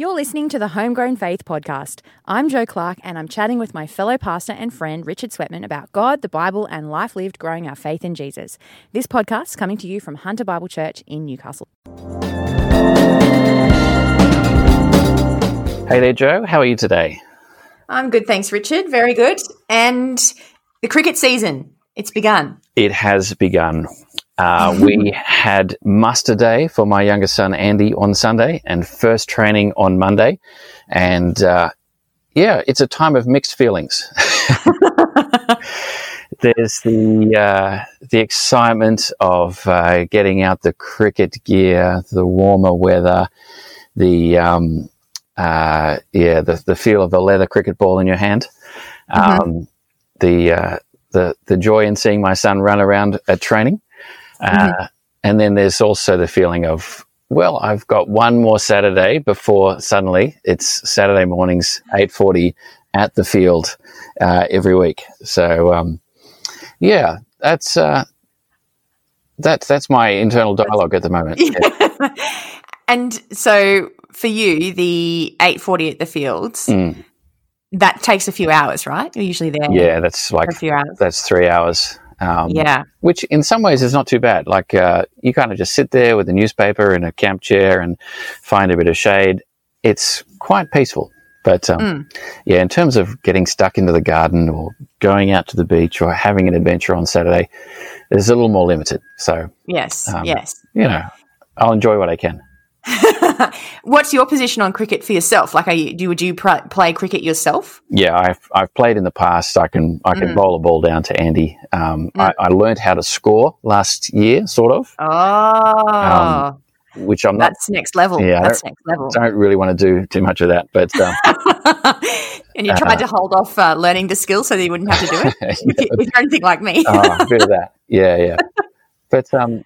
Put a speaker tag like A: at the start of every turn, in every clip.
A: You're listening to the Homegrown Faith Podcast. I'm Joe Clark, and I'm chatting with my fellow pastor and friend Richard Sweatman about God, the Bible, and life lived growing our faith in Jesus. This podcast is coming to you from Hunter Bible Church in Newcastle.
B: Hey there, Joe. How are you today?
A: I'm good, thanks, Richard. Very good. And the cricket season, it's begun.
B: It has begun. Uh, we had muster day for my youngest son Andy on Sunday and first training on Monday. And uh, yeah, it's a time of mixed feelings. There's the uh, the excitement of uh, getting out the cricket gear, the warmer weather, the um, uh, yeah, the, the feel of a leather cricket ball in your hand, mm-hmm. um, the uh, the the joy in seeing my son run around at training. Mm-hmm. Uh, and then there's also the feeling of, well, I've got one more Saturday before suddenly it's Saturday mornings, 8.40 at the field uh, every week. So, um, yeah, that's, uh, that's, that's my internal dialogue at the moment.
A: Yeah. and so for you, the 8.40 at the fields, mm. that takes a few hours, right? You're usually there.
B: Yeah, that's like, a few hours. that's three hours.
A: Um, yeah.
B: Which in some ways is not too bad. Like, uh, you kind of just sit there with a newspaper and a camp chair and find a bit of shade. It's quite peaceful. But um, mm. yeah, in terms of getting stuck into the garden or going out to the beach or having an adventure on Saturday, it's a little more limited. So,
A: yes, um, yes.
B: You know, I'll enjoy what I can.
A: What's your position on cricket for yourself? Like, are you, do would you pr- play cricket yourself?
B: Yeah, I've I've played in the past. I can I can mm. bowl a ball down to Andy. Um, mm. I, I learned how to score last year, sort of.
A: Oh. Um,
B: which I'm
A: not. That's next level. Yeah, that's next level.
B: Don't really want to do too much of that, but. Um,
A: and you tried uh, to hold off uh, learning the skill so that you wouldn't have to do it. yeah. if, you're anything like me.
B: oh, a bit of that. Yeah, yeah. But um,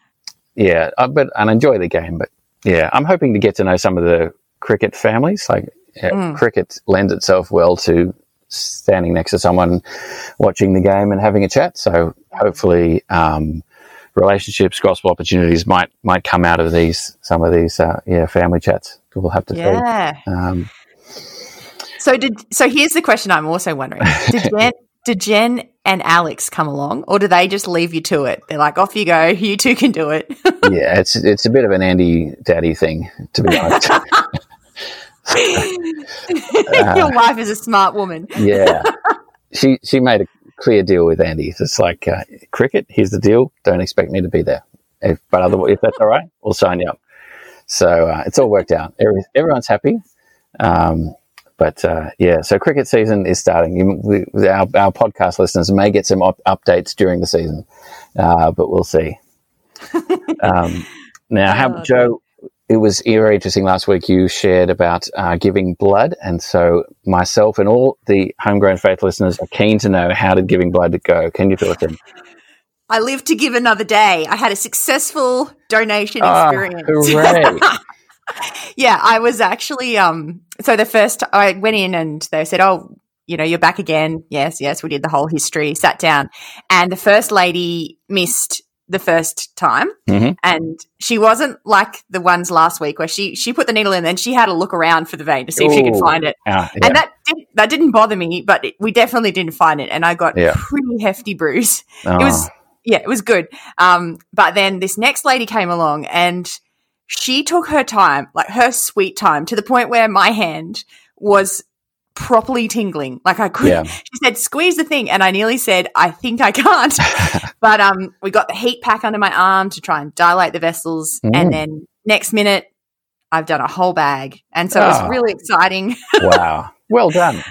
B: yeah, I, but and enjoy the game, but yeah, I'm hoping to get to know some of the cricket families. Like yeah, mm. cricket lends itself well to standing next to someone, watching the game and having a chat. So hopefully, um, relationships, gospel opportunities might might come out of these some of these uh, yeah family chats. We'll have to
A: yeah.
B: see. Um,
A: so did so here's the question I'm also wondering. Did Jen, did Jen and Alex come along, or do they just leave you to it? They're like, "Off you go, you two can do it."
B: yeah, it's it's a bit of an Andy Daddy thing, to be honest.
A: Your wife is a smart woman.
B: yeah, she she made a clear deal with Andy. It's like uh, cricket. Here's the deal. Don't expect me to be there, if, but otherwise, if that's all right, we'll sign you up. So uh, it's all worked out. Every, everyone's happy. Um, but uh, yeah, so cricket season is starting. We, our, our podcast listeners may get some op- updates during the season, uh, but we'll see. um, now, how, oh, Joe, it was very interesting last week. You shared about uh, giving blood, and so myself and all the homegrown faith listeners are keen to know how did giving blood go. Can you fill us in?
A: I live to give another day. I had a successful donation oh,
B: experience.
A: yeah, I was actually um so the first I went in and they said, "Oh, you know, you're back again." Yes, yes, we did the whole history, sat down, and the first lady missed the first time mm-hmm. and she wasn't like the ones last week where she she put the needle in and she had a look around for the vein to see Ooh. if she could find it uh, yeah. and that did, that didn't bother me but it, we definitely didn't find it and i got yeah. pretty hefty bruise oh. it was yeah it was good um, but then this next lady came along and she took her time like her sweet time to the point where my hand was properly tingling. Like I could. Yeah. She said, "Squeeze the thing," and I nearly said, "I think I can't." but um, we got the heat pack under my arm to try and dilate the vessels, mm. and then next minute, I've done a whole bag, and so oh. it was ah. really exciting.
B: wow! Well done.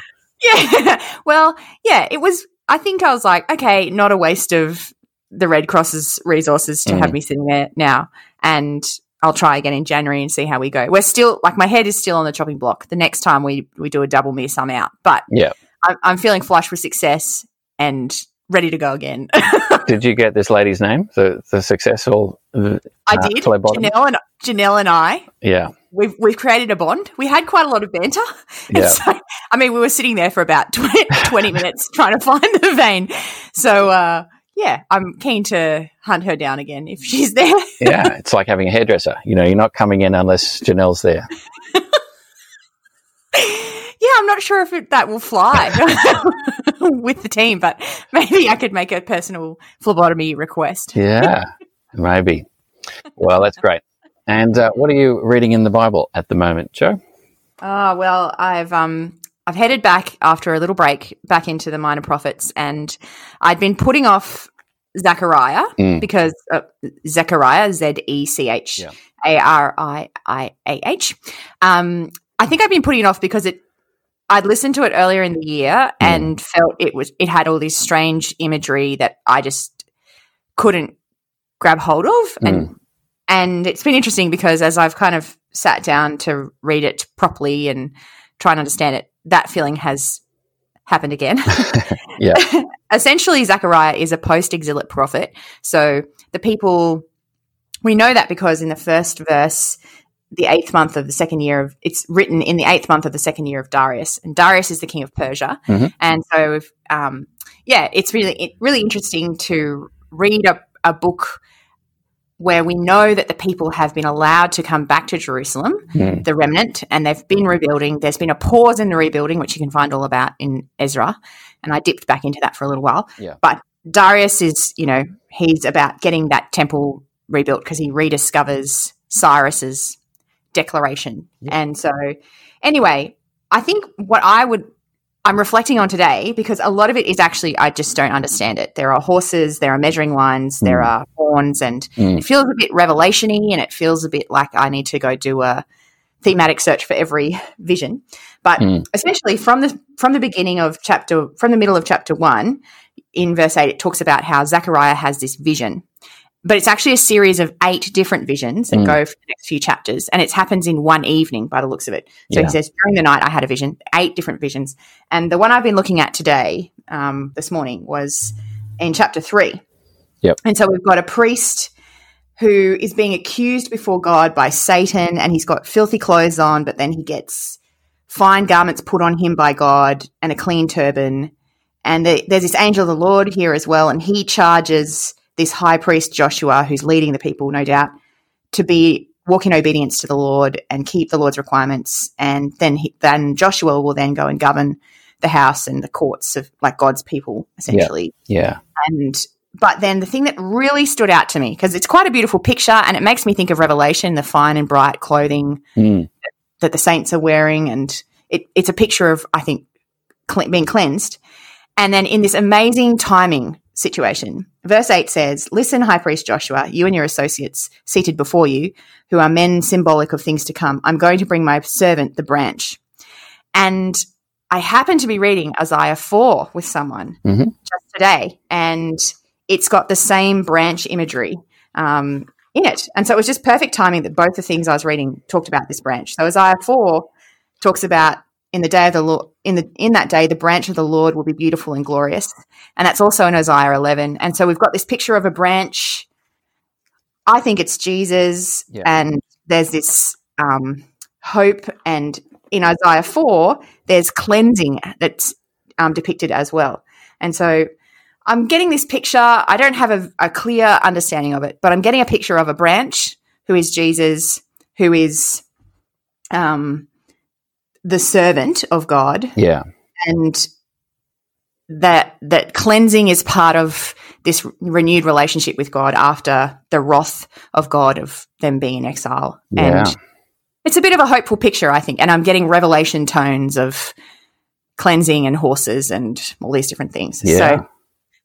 A: Yeah. Well, yeah. It was. I think I was like, okay, not a waste of the Red Cross's resources to mm. have me sitting there now, and I'll try again in January and see how we go. We're still like my head is still on the chopping block. The next time we we do a double miss, I'm out. But
B: yeah,
A: I'm, I'm feeling flush with success and ready to go again.
B: did you get this lady's name? The the successful.
A: Uh, I did. Janelle and Janelle and I.
B: Yeah.
A: We've we've created a bond. We had quite a lot of banter.
B: Yeah. So,
A: I mean, we were sitting there for about 20, 20 minutes trying to find the vein. So uh, yeah, I'm keen to hunt her down again if she's there.
B: yeah, it's like having a hairdresser. You know, you're not coming in unless Janelle's there.
A: Yeah, I'm not sure if it, that will fly with the team, but maybe I could make a personal phlebotomy request.
B: Yeah, maybe. Well, that's great. And uh, what are you reading in the Bible at the moment, Joe?
A: Oh well, I've um I've headed back after a little break back into the minor prophets, and I'd been putting off Zechariah
B: Mm.
A: because uh, Zechariah Z E C H. A R I I A H. Um, I think I've been putting it off because it. I'd listened to it earlier in the year and felt it was it had all this strange imagery that I just couldn't grab hold of, and and it's been interesting because as I've kind of sat down to read it properly and try and understand it, that feeling has happened again.
B: Yeah.
A: Essentially, Zechariah is a post exilic prophet. So the people, we know that because in the first verse, the eighth month of the second year of, it's written in the eighth month of the second year of Darius. And Darius is the king of Persia.
B: Mhm.
A: And so, um, yeah, it's really, it, really interesting to read a, a book where we know that the people have been allowed to come back to Jerusalem,
B: Mm.
A: the remnant, and they've been rebuilding. There's been a pause in the rebuilding, which you can find all about in Ezra. And I dipped back into that for a little while.
B: Yeah.
A: But Darius is, you know, he's about getting that temple rebuilt because he rediscovers Cyrus's declaration.
B: Yeah.
A: And so, anyway, I think what I would I'm reflecting on today because a lot of it is actually I just don't understand it. There are horses, there are measuring lines, there
B: Mm.
A: are horns, and
B: Mm.
A: it feels a bit revelationy, and it feels a bit like I need to go do a thematic search for every vision. But
B: Mm.
A: essentially, from the from the beginning of chapter, from the middle of chapter one, in verse eight, it talks about how Zechariah has this vision. But it's actually a series of eight different visions that
B: Mm.
A: go for the next few chapters, and it happens in one evening by the looks of it. So
B: Yeah.
A: he says, during the night, I had a vision, eight different visions. And the one I've been looking at today, um, this morning, was in chapter three.
B: Yep.
A: And so we've got a priest who is being accused before God by Satan, and he's got filthy clothes on, but then he gets fine garments put on him by God and a clean turban. And the, there's this angel of the Lord here as well, and he charges this high priest Joshua, who's leading the people, no doubt, to be walk in obedience to the Lord and keep the Lord's requirements. And then he, then Joshua will then go and govern the house and the courts of like God's people, essentially.
B: Yeah.
A: And but then the thing that really stood out to me because it's quite a beautiful picture and it makes me think of Revelation, the fine and bright clothing
B: Mm.
A: that the saints are wearing, and it, it's a picture of I think being cleansed. And then in this amazing timing situation, verse eight says, "Listen, High Priest Joshua, you and your associates seated before you, who are men symbolic of things to come. I'm going to bring my servant, the branch." And I happened to be reading Isaiah four with someone
B: Mhm.
A: just today, and it's got the same branch imagery. Um, in it. And so it was just perfect timing that both the things I was reading talked about this branch. So Isaiah 4 talks about in the day of the Lord in the in that day the branch of the Lord will be beautiful and glorious. And that's also in Isaiah 11. And so we've got this picture of a branch. I think it's Jesus
B: Yeah.
A: and there's this um, hope and in Isaiah 4 there's cleansing that's um, depicted as well. And so I'm getting this picture. I don't have a, a clear understanding of it, but I'm getting a picture of a branch who is Jesus, who is um, the servant of God,
B: Yeah.
A: and that that cleansing is part of this renewed relationship with God after the wrath of God of them being in exile.
B: Yeah.
A: And it's a bit of a hopeful picture, I think. And I'm getting revelation tones of cleansing and horses and all these different things.
B: Yeah.
A: So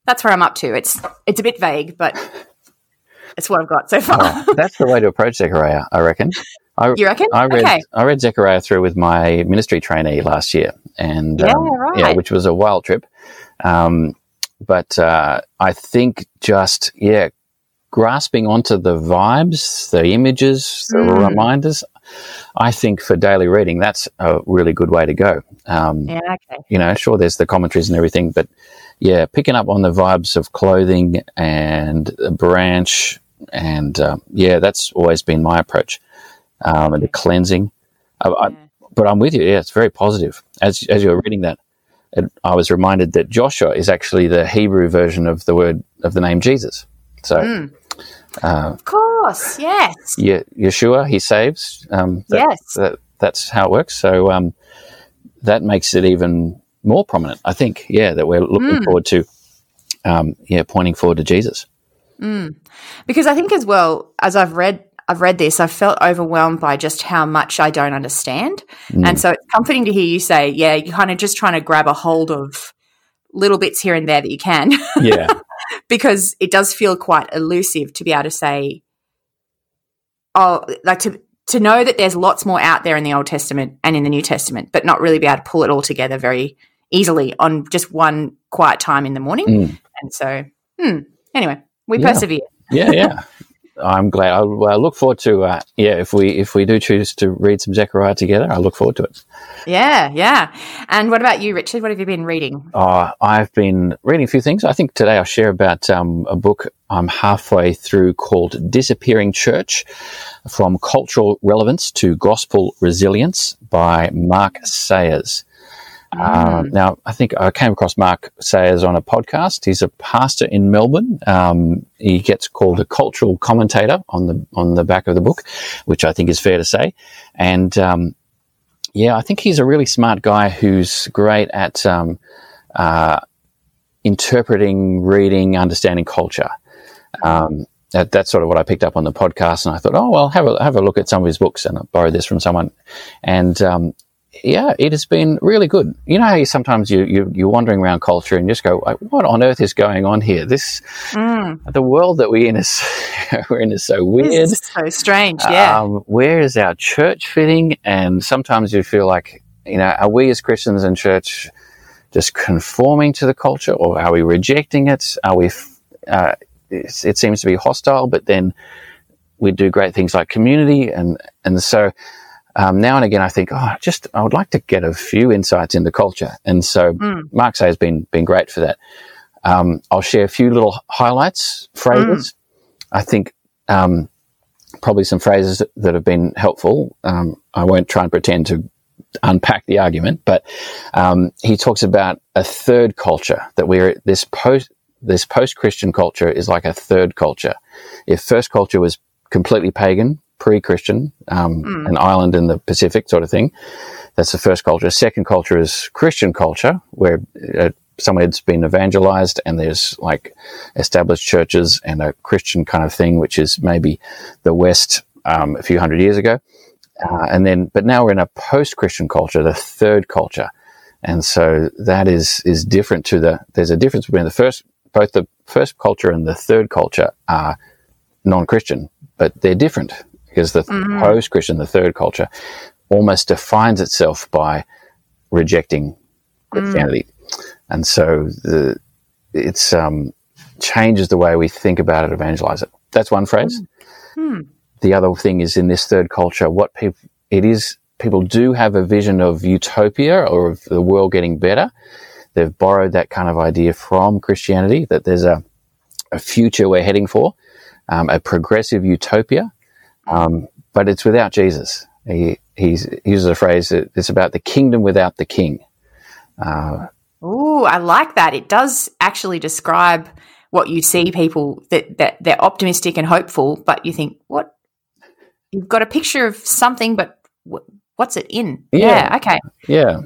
A: that's where I'm up to. It's it's a bit vague, but it's what I've got so far.
B: Well, that's the way to approach Zechariah, I reckon. I,
A: you reckon?
B: I read
A: okay.
B: I read Zechariah through with my ministry trainee last year, and
A: Yeah,
B: um, yeah, which was a wild trip. Um, but uh, I think just yeah, grasping onto the vibes, the images, the
A: Mm.
B: reminders. I think for daily reading, that's a really good way to go. Um,
A: Yeah, okay.
B: you know, sure, there's the commentaries and everything, but yeah, picking up on the vibes of clothing and a branch, and uh, yeah, that's always been my approach. Um, and the cleansing, I, I, but I'm with you. Yeah, it's very positive. As as you were reading that, it, I was reminded that Joshua is actually the Hebrew version of the word of the name Jesus. So,
A: Mm.
B: uh,
A: Of course, yes.
B: Ye- Yeshua, he saves. Um, that-
A: yes.
B: that, that's how it works. So, um, that makes it even more prominent. I think, yeah, that we're looking
A: Mm.
B: forward to, um, yeah, pointing forward to Jesus.
A: Mm. Because I think as well as I've read I've read this, I've felt overwhelmed by just how much I don't understand.
B: Mm.
A: And so it's comforting to hear you say, yeah, you're kind of just trying to grab a hold of little bits here and there that you can,
B: yeah,
A: because it does feel quite elusive to be able to say, oh, like to to know that there's lots more out there in the Old Testament and in the New Testament, but not really be able to pull it all together very easily on just one quiet time in the morning.
B: Mm.
A: And so, hmm, anyway, we
B: Yeah.
A: persevere.
B: yeah, yeah. I'm glad. I, well, I look forward to, uh, yeah, if we if we do choose to read some Zechariah together, I look forward to it.
A: Yeah, yeah. And what about you, Richard? What have you been reading?
B: Uh, I've been reading a few things. I think today I'll share about um, a book I'm halfway through called Disappearing Church From Cultural Relevance to Gospel Resilience by Mark Sayers. Uh, now, I think I came across Mark Sayers on a podcast. He's a pastor in Melbourne. Um, he gets called a cultural commentator on the on the back of the book, which I think is fair to say. And um, yeah, I think he's a really smart guy who's great at um, uh, interpreting, reading, understanding culture. Um, that, that's sort of what I picked up on the podcast, and I thought, oh well, have a have a look at some of his books, and I borrowed this from someone, and um, yeah, it has been really good. You know how you, sometimes you, you you're wandering around culture and you just go, what on earth is going on here? This
A: Mm,
B: the world that we're in is we're in is so weird.
A: so strange. Yeah.
B: Um, where is our church fitting? And sometimes you feel like, you know, are we as Christians in church just conforming to the culture or are we rejecting it? Are we, uh, it's, it seems to be hostile, but then we do great things like community. And, and so, um, now and again, I think, oh, just, I would like to get a few insights into culture. And so
A: Mm.
B: Mark Say has been, been great for that. Um, I'll share a few little highlights, phrases. I think, um, probably some phrases that, that have been helpful. Um, I won't try and pretend to unpack the argument, but um, he talks about a third culture that we're this post this post Christian culture is like a third culture. If first culture was completely pagan, pre Christian, um,
A: Mm.
B: an island in the Pacific sort of thing, that's the first culture. Second culture is Christian culture, where uh, somewhere's been evangelized and there's like established churches and a Christian kind of thing, which is maybe the West um, a few hundred years ago. Uh, and then, but now we're in a post-Christian culture, the third culture, and so that is is different to the. There's a difference between the first, both the first culture and the third culture are non-Christian, but they're different because the
A: Mhm.
B: post-Christian, the third culture, almost defines itself by rejecting Christianity, and so the it's um, changes the way we think about it, evangelize it. That's one phrase
A: Hmm.
B: the other thing is in this third culture, what people, it is, people do have a vision of utopia or of the world getting better. They've borrowed that kind of idea from Christianity that there's a, a future we're heading for, um, a progressive utopia, um, but it's without Jesus. He, he's, he uses a phrase that it's about the kingdom without the king. Uh,
A: Ooh, I like that. It does actually describe what you see people that, that they're optimistic and hopeful, but you think, what? You've got a picture of something, but what's it in?
B: Yeah.
A: okay.
B: Yeah.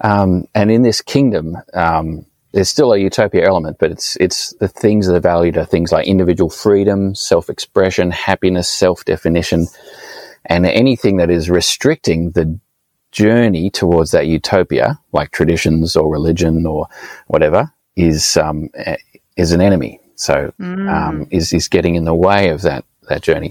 B: Um, and in this kingdom, um, there's still a utopia element, but it's it's the things that are valued are things like individual freedom, self-expression, happiness, self-definition, and anything that is restricting the journey towards that utopia, like traditions or religion or whatever, is um, eh, is an enemy. So
A: Mm,
B: um, is is getting in the way of that that journey.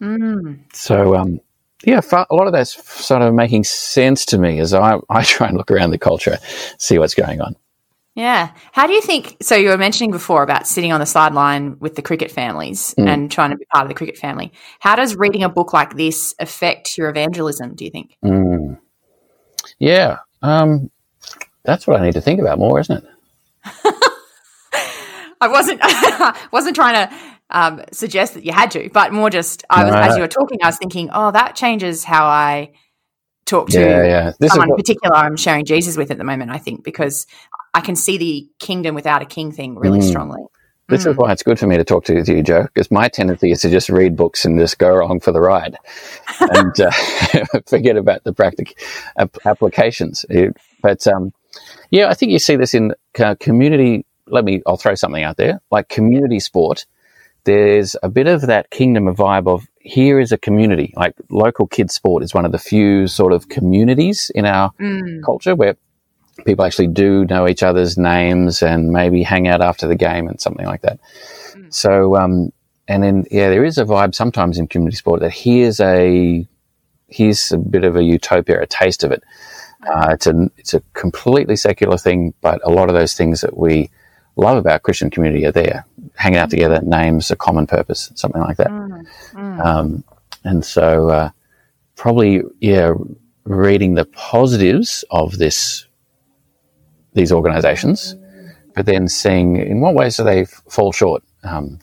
A: mm.
B: So, um, yeah, a lot of that's sort of making sense to me as I, I try and look around the culture, see what's going on.
A: Yeah. How do you think? So you were mentioning before about sitting on the sideline with the cricket families
B: Mm.
A: and trying to be part of the cricket family. How does reading a book like this affect your evangelism? Do you think?
B: Mm. Yeah, um, that's what I need to think about more, isn't it?
A: I wasn't wasn't trying to um, suggest that you had to, but more just I was
B: No,
A: as you were talking, I was thinking, oh, that changes how I talk to
B: Yeah, yeah. This is
A: someone in particular I'm sharing Jesus with at the moment. I think because I can see the kingdom without a king thing really
B: Mm.
A: strongly.
B: This is why it's good for me to talk to you, Joe, because my tendency is to just read books and just go along for the ride and uh, forget about the practical ap- applications. But um, yeah, I think you see this in uh, community. Let me, I'll throw something out there like community sport. There's a bit of that kingdom of vibe of here is a community. Like local kids sport is one of the few sort of communities in our
A: Mm.
B: culture where people actually do know each other's names and maybe hang out after the game and something like that.
A: Mm.
B: So, um, and then yeah, there is a vibe sometimes in community sport that here's a here's a bit of a utopia, a taste of it. Uh, it's a it's a completely secular thing, but a lot of those things that we love about Christian community are there, hanging out together, names, a common purpose, something like that.
A: Mm.
B: Um, and so, uh, probably, yeah, reading the positives of this, these organisations, but then seeing in what ways do they f- fall short. Um,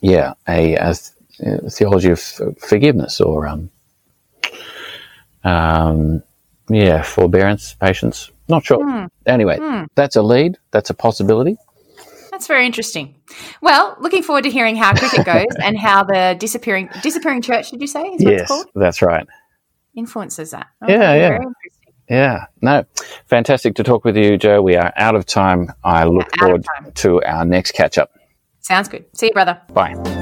B: yeah, a, a, th- a theology of forgiveness or, um, um, yeah, forbearance, patience. Not sure. Anyway, that's a lead. That's a possibility.
A: That's very interesting. Well, looking forward to hearing how cricket goes and how the disappearing disappearing church, did you say, is what it's
B: Yes,
A: called?
B: that's right.
A: Influences that.
B: Yeah, yeah.
A: very.
B: Yeah, no, fantastic to talk with you, Joe. We are out of time. I look forward to our next catch up.
A: Sounds good. See you, brother.
B: Bye.